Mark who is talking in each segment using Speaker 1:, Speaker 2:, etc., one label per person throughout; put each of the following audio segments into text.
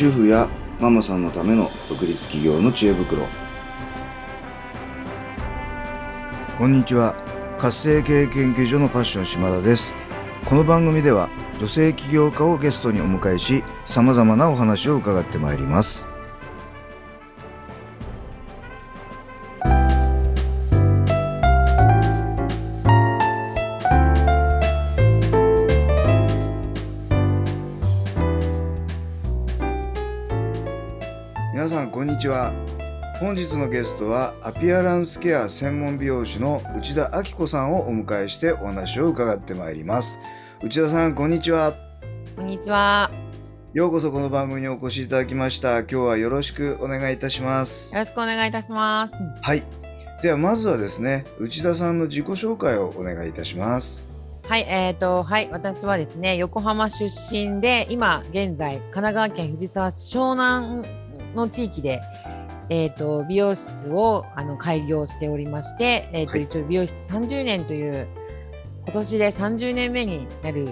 Speaker 1: 主婦やママさんのための独立企業の知恵袋。こんにちは。活性経営研究所のパッション島田です。この番組では女性起業家をゲストにお迎えし様々なお話を伺ってまいります。ちは。本日のゲストはアピアランスケア専門美容師の内田明子さんをお迎えしてお話を伺ってまいります。内田さんこんにちは。
Speaker 2: こんにちは。
Speaker 1: ようこそこの番組にお越しいただきました。今日はよろしくお願いいたします。
Speaker 2: よろしくお願いいたします。
Speaker 1: はい。ではまずはですね内田さんの自己紹介をお願いいたします。
Speaker 2: はい、えっ、と、はい、私はですね、横浜出身で、今現在、神奈川県藤沢市湘南の地域で。えっ、と、美容室をあの開業しておりまして、えっ、と、
Speaker 1: はい
Speaker 2: 一応美容室30年という。今年で30年目になる、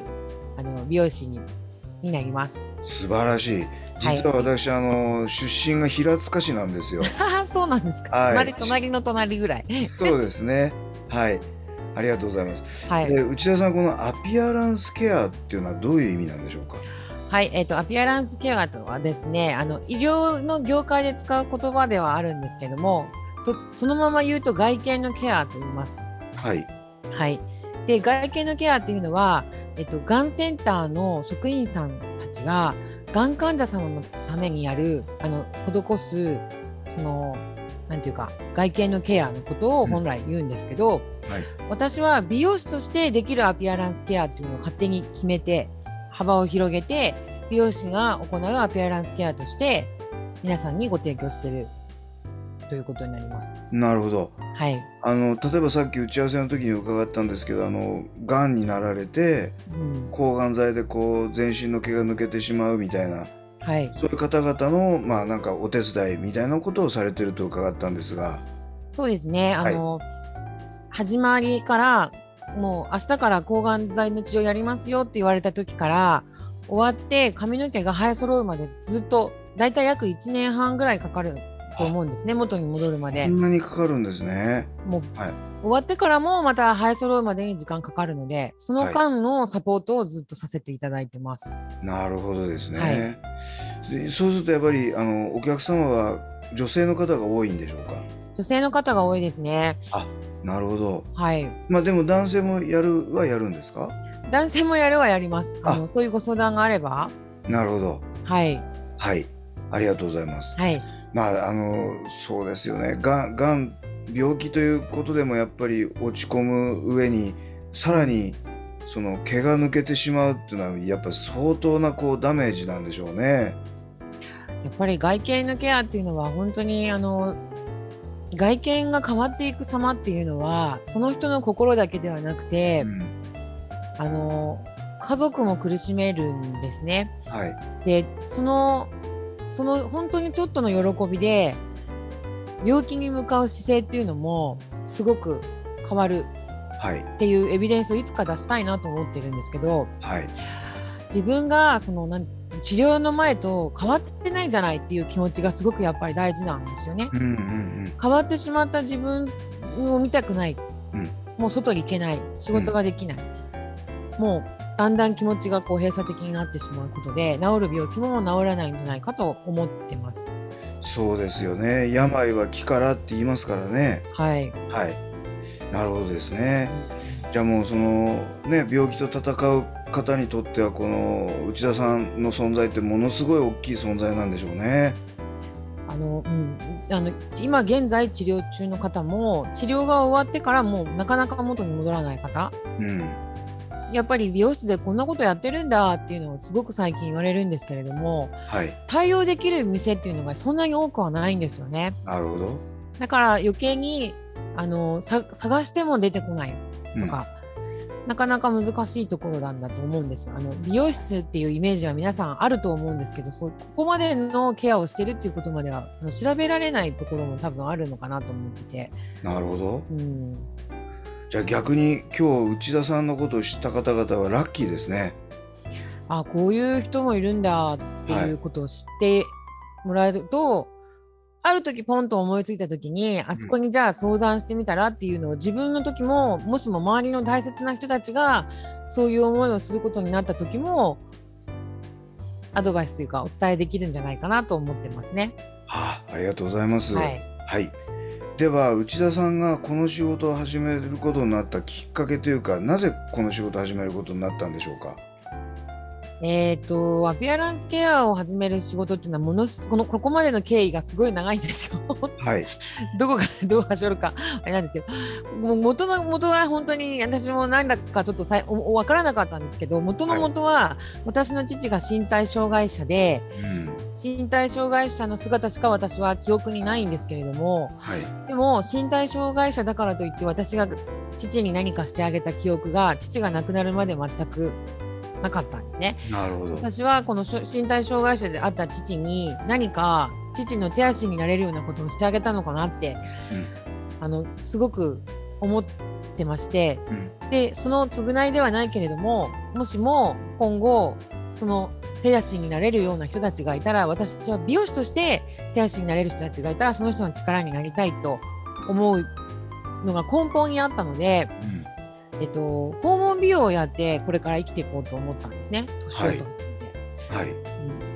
Speaker 2: あの美容師に。になります。
Speaker 1: 素晴らしい実は私、あの出身が平塚市なんですよ
Speaker 2: はは、そうなんですか。
Speaker 1: はい
Speaker 2: 隣、隣の隣ぐらい。
Speaker 1: そうですねはいありがとうございます、
Speaker 2: はい。
Speaker 1: で内田さんこのアピアランスケアっていうのはどういう意味なんでしょうか？
Speaker 2: はい、えっ、と、アピアランスケアとはですね、あの医療の業界で使う言葉ではあるんですけども。そそのまま言うと外見のケアと言います。
Speaker 1: はい
Speaker 2: はい。で、外見のケアっていうのは、えっと、がんセンターの職員さんたちが。がん患者様のためにやる、あの、施す。その。なんていうか、外見のケアのことを本来言うんですけど。
Speaker 1: はい
Speaker 2: 私は美容師としてできるアピアランスケアっていうのを勝手に決めて幅を広げて美容師が行うアピアランスケアとして皆さんにご提供しているということになります。
Speaker 1: なるほど
Speaker 2: はい。
Speaker 1: あの例えばさっき打ち合わせの時に伺ったんですけどあのがんになられて
Speaker 2: うん、
Speaker 1: 抗がん剤でこう全身の毛が抜けてしまうみたいな
Speaker 2: はい。
Speaker 1: そういう方々のまあなんかお手伝いみたいなことをされてると伺ったんですが
Speaker 2: そうですね。あの、始まりからもう明日から抗がん剤の治療やりますよって言われた時から終わって髪の毛が生え揃うまでずっとだいたい約1年半ぐらいかかると思うんですね元に戻るまで。
Speaker 1: こ。んなにかかるんですね。
Speaker 2: もう、
Speaker 1: はい。
Speaker 2: 終わってからもまた生え揃うまでに時間かかるのでその間のサポートをずっとさせていただいてます。
Speaker 1: なるほどですね、
Speaker 2: はい。
Speaker 1: でそうするとやっぱりあのお客様は女性の方が多いんでしょうか？
Speaker 2: 女性の方が多いですね。
Speaker 1: なるほど。
Speaker 2: はい。
Speaker 1: まあでも男性もやるはやるんですか？
Speaker 2: 男性もやるはやります。あ。
Speaker 1: あ
Speaker 2: のそういうご相談があれば、
Speaker 1: なるほど。
Speaker 2: はい。
Speaker 1: はい。ありがとうございます。
Speaker 2: はい。
Speaker 1: まああのそうですよね。がんがん病気ということでもやっぱり落ち込む上にさらにその毛が抜けてしまうっていうのはやっぱ相当なこうダメージなんでしょうね。
Speaker 2: やっぱり外見のケアっていうのは本当にあの外見が変わっていく様っていうのはその人の心だけではなくて、
Speaker 1: うん。
Speaker 2: あの家族も苦しめるんですね。
Speaker 1: はい。
Speaker 2: でそのその本当にちょっとの喜びで病気に向かう姿勢っていうのもすごく変わる。
Speaker 1: はい。
Speaker 2: っていうエビデンスをいつか出したいなと思ってるんですけど
Speaker 1: はい。
Speaker 2: 自分がそのなん治療の前と変わってないんじゃないっていう気持ちがすごくやっぱり大事なんですよね。
Speaker 1: うんうんうん。
Speaker 2: 変わってしまった自分を見たくない、
Speaker 1: うん。
Speaker 2: もう外に行けない。仕事ができない、もうだんだん気持ちがこう閉鎖的になってしまうことで治る病気も治らないんじゃないかと思ってます。
Speaker 1: そうですよね。病は気からって言いますからね。
Speaker 2: はい、
Speaker 1: はい。なるほどですね。じゃあもうそのね病気と戦う方にとってはこの内田さんの存在ってものすごい大きい存在なんでしょうね。
Speaker 2: あの、うん、あの今現在治療中の方も治療が終わってからもうなかなか元に戻らない方
Speaker 1: うん
Speaker 2: やっぱり美容室でこんなことやってるんだっていうのをすごく最近言われるんですけれども
Speaker 1: はい
Speaker 2: 対応できる店っていうのがそんなに多くはないんですよね。
Speaker 1: なるほど。
Speaker 2: だから余計にあのさ探しても出てこないとか、なかなか難しいところなんだと思うんですあの美容室っていうイメージは皆さんあると思うんですけどそうここまでのケアをしてるっていうことまでは調べられないところも多分あるのかなと思ってて、
Speaker 1: なるほど。
Speaker 2: うん、
Speaker 1: じゃあ逆に今日内田さんのことを知った方々はラッキーですね。
Speaker 2: あこういう人もいるんだっていうことを知ってもらえると、ある時ポンと思いついた時にあそこにじゃあ相談してみたらっていうのを自分の時ももしも周りの大切な人たちがそういう思いをすることになった時もアドバイスというかお伝えできるんじゃないかなと思ってますね。
Speaker 1: はあ、ありがとうございます。
Speaker 2: は
Speaker 1: はいい、では内田さんがこの仕事を始めることになったきっかけというかなぜこの仕事を始めることになったんでしょうか？
Speaker 2: えっ、とアピアランスケアを始める仕事っていうのはものすこのここまでの経緯がすごい長いんですよ。
Speaker 1: はい。
Speaker 2: どこから どう始まるかあれなんですけど。もう元の元は本当に私もなんだかちょっとさいお分からなかったんですけど元の元は私の父が身体障害者で
Speaker 1: うん。
Speaker 2: 身体障害者の姿しか私は記憶にないんですけれども
Speaker 1: はい。
Speaker 2: でも身体障害者だからといって私が父に何かしてあげた記憶が父が亡くなるまで全くなかったんですね。私はこの身体障害者であった父に何か父の手足になれるようなことをしてあげたのかなって、あのすごく思ってまして
Speaker 1: うん。
Speaker 2: でその償いではないけれどももしも今後その手足になれるような人たちがいたら私は美容師として手足になれる人たちがいたらその人の力になりたいと思うのが根本にあったので、
Speaker 1: うん。
Speaker 2: えっと、訪問美容をやってこれから生きていこうと思ったんですね。年を取って。
Speaker 1: はい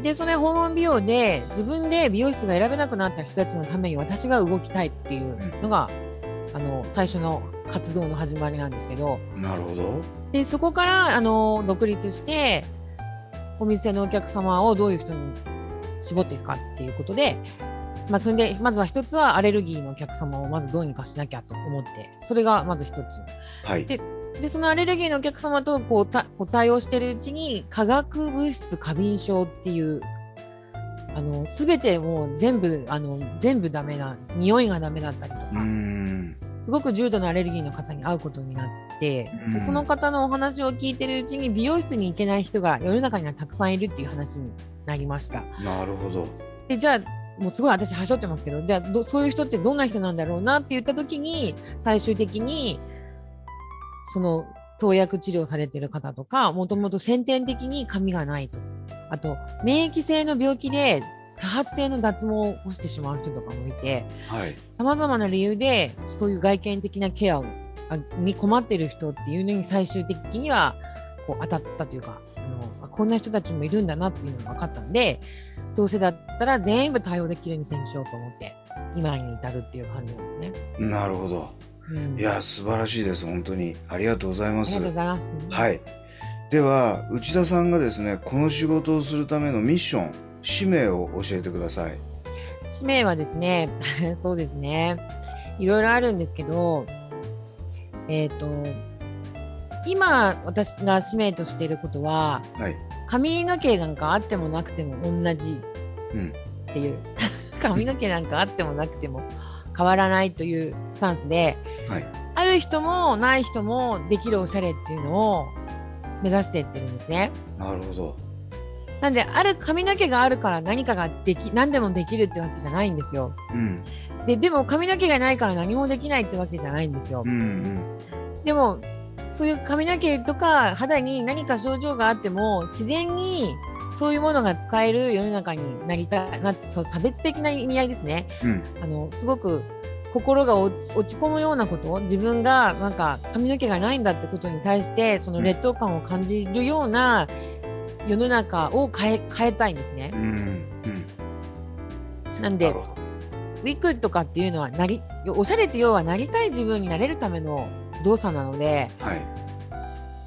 Speaker 2: でそれ訪問美容で自分で美容室が選べなくなった人たちのために私が動きたいっていうのが、あの最初の活動の始まりなんですけど。
Speaker 1: なるほど。
Speaker 2: でそこからあの独立してお店のお客様をどういう人に絞っていくかっていうことで、まあ、それでまずは一つはアレルギーのお客様をまずどうにかしなきゃと思ってそれがまず一つ。
Speaker 1: はい。
Speaker 2: ででそのアレルギーのお客様とこうたこう対応しているうちに化学物質過敏症っていうあの全てもう全部あの全部ダメな匂いがダメだったりとか、
Speaker 1: ん。
Speaker 2: すごく重度のアレルギーの方に会うことになって、
Speaker 1: うん。
Speaker 2: でその方のお話を聞いてるうちに美容室に行けない人が世の中にはたくさんいるっていう話になりました。
Speaker 1: なるほど。
Speaker 2: でじゃあもうすごい私はしょってますけどじゃあどそういう人ってどんな人なんだろうなって言った時に最終的にその投薬治療されてる方とかもともと先天的に髪がないと。あと免疫性の病気で多発性の脱毛を起こしてしまう人とかもいて
Speaker 1: はい。
Speaker 2: さまざまな理由でそういう外見的なケアをあに困ってる人っていうのに最終的にはこう当たったというかあのあこんな人たちもいるんだなっていうのが分かったんでどうせだったら全部対応できるようにせしようと思って今に至るっていう感じなんですね。
Speaker 1: なるほど
Speaker 2: うん、
Speaker 1: いや素晴らしいです本当に。ありがとうござい
Speaker 2: あり
Speaker 1: ます
Speaker 2: がとうございます。
Speaker 1: はい。では内田さんがですねこの仕事をするためのミッション使命を教えてください。
Speaker 2: 使命はですね、そうですね、いろいろあるんですけど、えっ、と、今私が使命としていることは、
Speaker 1: はい。
Speaker 2: 髪の毛なんかあってもなくても同じ
Speaker 1: うん
Speaker 2: っていう、髪の毛なんかあってもなくても変わらないというスタンスで、
Speaker 1: はい
Speaker 2: ある人もない人もできるおしゃれっていうのを目指していってるんですね。
Speaker 1: なるほど
Speaker 2: なんで、ある髪の毛があるから何かができ、何でもできるってわけじゃないんですよ。
Speaker 1: うん
Speaker 2: ででも髪の毛がないから何もできないってわけじゃないんですよ
Speaker 1: うん。うん
Speaker 2: でもそういう髪の毛とか肌に何か症状があっても自然にそういうものが使える世の中になりたいなそう差別的な意味合いですね。
Speaker 1: うん
Speaker 2: あのすごく心が落ち落ち込むようなこと自分がなんか髪の毛がないんだってことに対してその劣等感を感じるような世の中を変え変えたいんですね
Speaker 1: うん。うん
Speaker 2: なんでウィッグとかっていうのはなりおしゃれって要はなりたい自分になれるための動作なので
Speaker 1: はい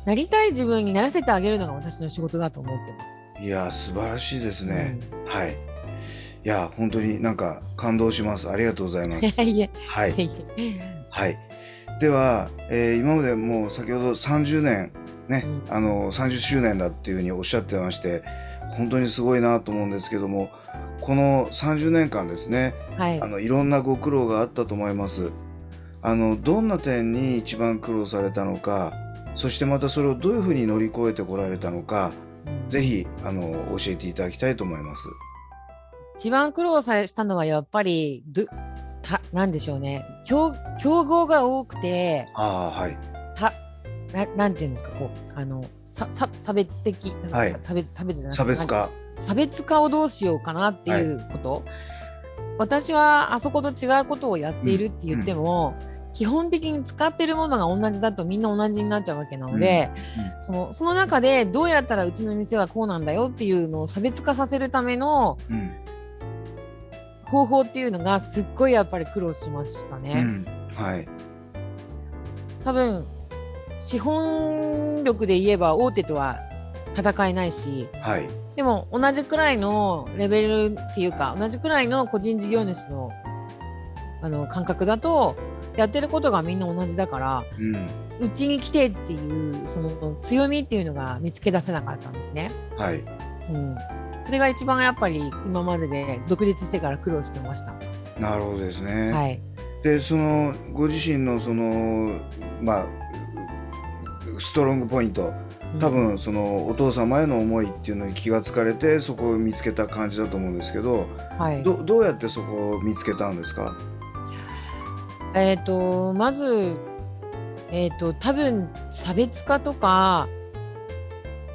Speaker 2: なりたい自分にならせてあげるのが私の仕事だと思ってます。
Speaker 1: いや素晴らしいですね、はい。いや本当になんか感動します。ありがとうございます。
Speaker 2: や いや、
Speaker 1: はい。はい。では、えー今までもう先ほど30年ね、
Speaker 2: う
Speaker 1: あの30周年だっていうふうにおっしゃってまして本当にすごいなと思うんですけどもこの30年間ですね
Speaker 2: はい。
Speaker 1: あのいろんなご苦労があったと思います。あのどんな点に一番苦労されたのかそしてまたそれをどういうふうに乗り越えてこられたのか
Speaker 2: うん
Speaker 1: ぜひあの教えていただきたいと思います。
Speaker 2: 一番苦労されしたのはやっぱりどたなんでしょうね。競競合が多くて
Speaker 1: ああはい。
Speaker 2: たななんていうんですかこうあのささ差別的、さ
Speaker 1: はい。
Speaker 2: 差別差別じゃなくて
Speaker 1: 差別化。
Speaker 2: 差別化をどうしようかなっていうこと、私はあそこと違うことをやっているって言っても、基本的に使ってるものが同じだとみんな同じになっちゃうわけなので、そのその中でどうやったらうちの店はこうなんだよっていうのを差別化させるための
Speaker 1: うん。
Speaker 2: 方法っていうのがすっごいやっぱり苦労しました
Speaker 1: う
Speaker 2: ね。
Speaker 1: ん。はい。
Speaker 2: 多分資本力で言えば大手とは戦えないし
Speaker 1: はい。
Speaker 2: でも同じくらいのレベルっていうか同じくらいの個人事業主のあの感覚だとやってることがみんな同じだから
Speaker 1: う
Speaker 2: ちに来てっていうその強みっていうのが見つけ出せなかったんですね。
Speaker 1: はい。
Speaker 2: うん、それが一番やっぱり今までで独立してから苦労してました。
Speaker 1: なるほどですね。
Speaker 2: はい、
Speaker 1: でそのご自身のそのまあストロングポイント多分そのお父様への思いっていうのに気がつかれてそこを見つけた感じだと思うんですけど
Speaker 2: うんはい、
Speaker 1: どどうやってそこを見つけたんですか？
Speaker 2: えっ、とまずえっ、と多分差別化とか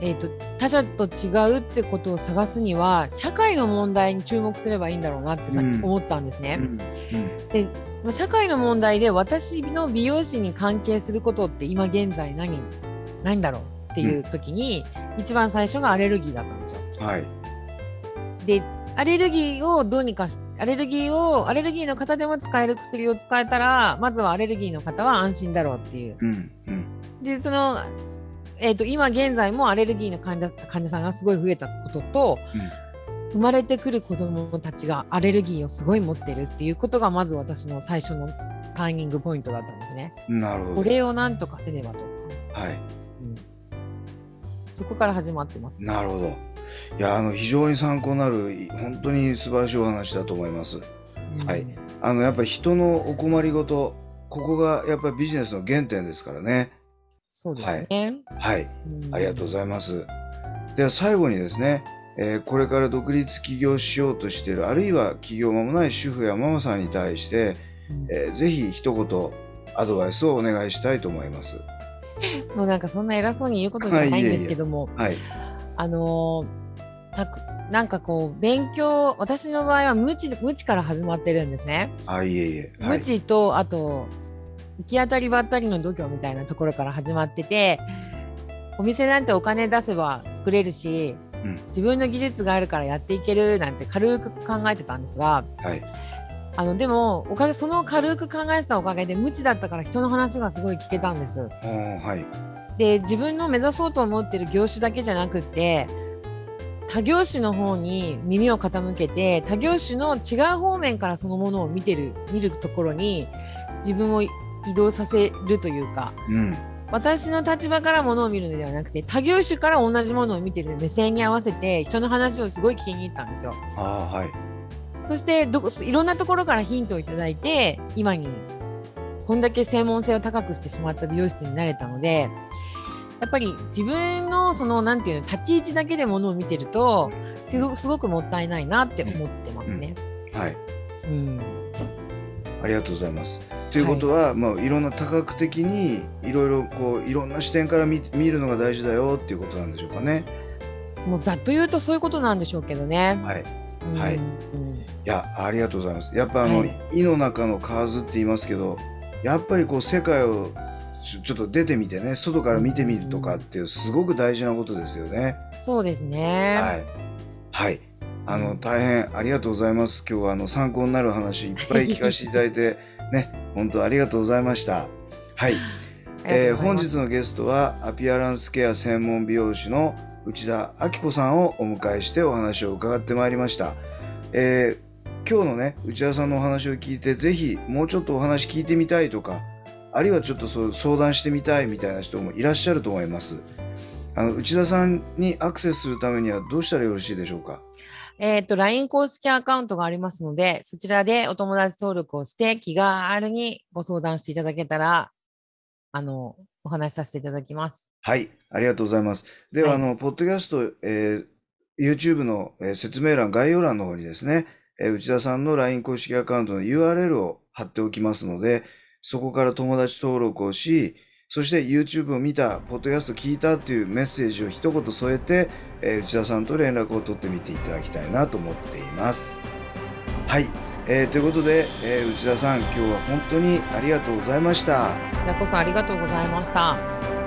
Speaker 2: えっ、と他者と違うってことを探すには社会の問題に注目すればいいんだろうなってさっき
Speaker 1: うん。
Speaker 2: 思ったんですね。
Speaker 1: うん。
Speaker 2: で社会の問題で私の美容師に関係することって今現在何何だろう？っていう時に、一番最初がアレルギーだったんですよ。
Speaker 1: はい。
Speaker 2: でアレルギーをどうにかしアレルギーをアレルギーの方でも使える薬を使えたらまずはアレルギーの方は安心だろうっていう。
Speaker 1: うんうん。
Speaker 2: でそのえー、と今現在もアレルギーの患者患者さんがすごい増えたことと、生まれてくる子どもたちがアレルギーをすごい持ってるっていうことがまず私の最初のターニングポイントだったんですね。
Speaker 1: なるほど。
Speaker 2: これをなんとかせねばと、
Speaker 1: はい。
Speaker 2: うん。そこから始まってます。
Speaker 1: なるほどいやあの非常に参考になる本当に素晴らしいお話だと思います。
Speaker 2: うん。
Speaker 1: はい。あのやっぱり人のお困りごとここがやっぱりビジネスの原点ですからね。
Speaker 2: そうですね。
Speaker 1: はい。
Speaker 2: うん。
Speaker 1: ありがとうございます。では最後にですね、えーこれから独立起業しようとしている、あるいは起業間もない主婦やママさんに対して、
Speaker 2: うん。
Speaker 1: えーぜひ一言アドバイスをお願いしたいと思います。
Speaker 2: もうなんかそんな偉そうに言うことじゃないんですけども、
Speaker 1: はい。
Speaker 2: あのーたくなんかこう勉強私の場合は無知無知から始まってるんですね。
Speaker 1: あ、いえいえ。はい
Speaker 2: 無知とあと行き当たりばったりの度胸みたいなところから始まっててお店なんてお金出せば作れるし、
Speaker 1: うん
Speaker 2: 自分の技術があるからやっていけるなんて軽く考えてたんですが
Speaker 1: はい。
Speaker 2: あのでもおかげその軽く考えてたおかげで無知だったから人の話がすごい聞けたんです。
Speaker 1: はい。
Speaker 2: で自分の目指そうと思ってる業種だけじゃなくって他業種の方に耳を傾けて他業種の違う方面からそのものを見てる見るところに自分を移動させるというか
Speaker 1: うん。
Speaker 2: 私の立場からものを見るのではなくて他業種から同じものを見てる目線に合わせて人の話をすごい聞きに行ったんですよ。
Speaker 1: はい。
Speaker 2: そしてどこいろんなところからヒントをいただいて今にこんだけ専門性を高くしてしまった美容室になれたのでやっぱり自分のそのなんていうの立ち位置だけでものを見てるとすごすごくもったいないなって思ってますね。
Speaker 1: はい。
Speaker 2: うん、
Speaker 1: ありがとうございます。ということは、まあ、いろんな多角的にいろいろこういろんな視点から見見るのが大事だよっていうことなんでしょうかね。
Speaker 2: もうざっと言うとそういうことなんでしょうけどね。
Speaker 1: はい。
Speaker 2: うん
Speaker 1: はい
Speaker 2: うん
Speaker 1: いや、ありがとうございます。やっぱあの、
Speaker 2: はい
Speaker 1: 胃の中の蛙って言いますけど、やっぱりこう世界をちょっと出てみてね、外から見てみるとかっていうすごく大事なことですよね。
Speaker 2: そうですね。
Speaker 1: はい。はい。あの、
Speaker 2: うん
Speaker 1: 大変ありがとうございます。今日はあの参考になる話いっぱい聞かせていただいて、ね、本当ありがとうございました。はい。えー本日のゲストはアピアランスケア専門美容師の内田明子さんをお迎えしてお話を伺ってまいりました、えー今日のね内田さんのお話を聞いてぜひもうちょっとお話聞いてみたいとかあるいはちょっとそう相談してみたいみたいな人もいらっしゃると思いますあの内田さんにアクセスするためにはどうしたらよろしいでしょうか？
Speaker 2: えっ、と、LINE 公式アカウントがありますので、そちらでお友達登録をして、気軽にご相談していただけたら、あの、お話しさせていただきます。
Speaker 1: はい、ありがとうございます。では、
Speaker 2: はい
Speaker 1: あの、ポッドキャスト、えー YouTube の、えー説明欄、概要欄の方にですね、えー内田さんの LINE 公式アカウントの URL を貼っておきますので、そこから友達登録をし、そして YouTube を見た、ポッドキャスト聞いたっていうメッセージを一言添えて、えー内田さんと連絡を取ってみていただきたいなと思っています。はい。えーということで、えー内田さん、今日は本当にありがとうございました。
Speaker 2: こちらこそありがとうございました。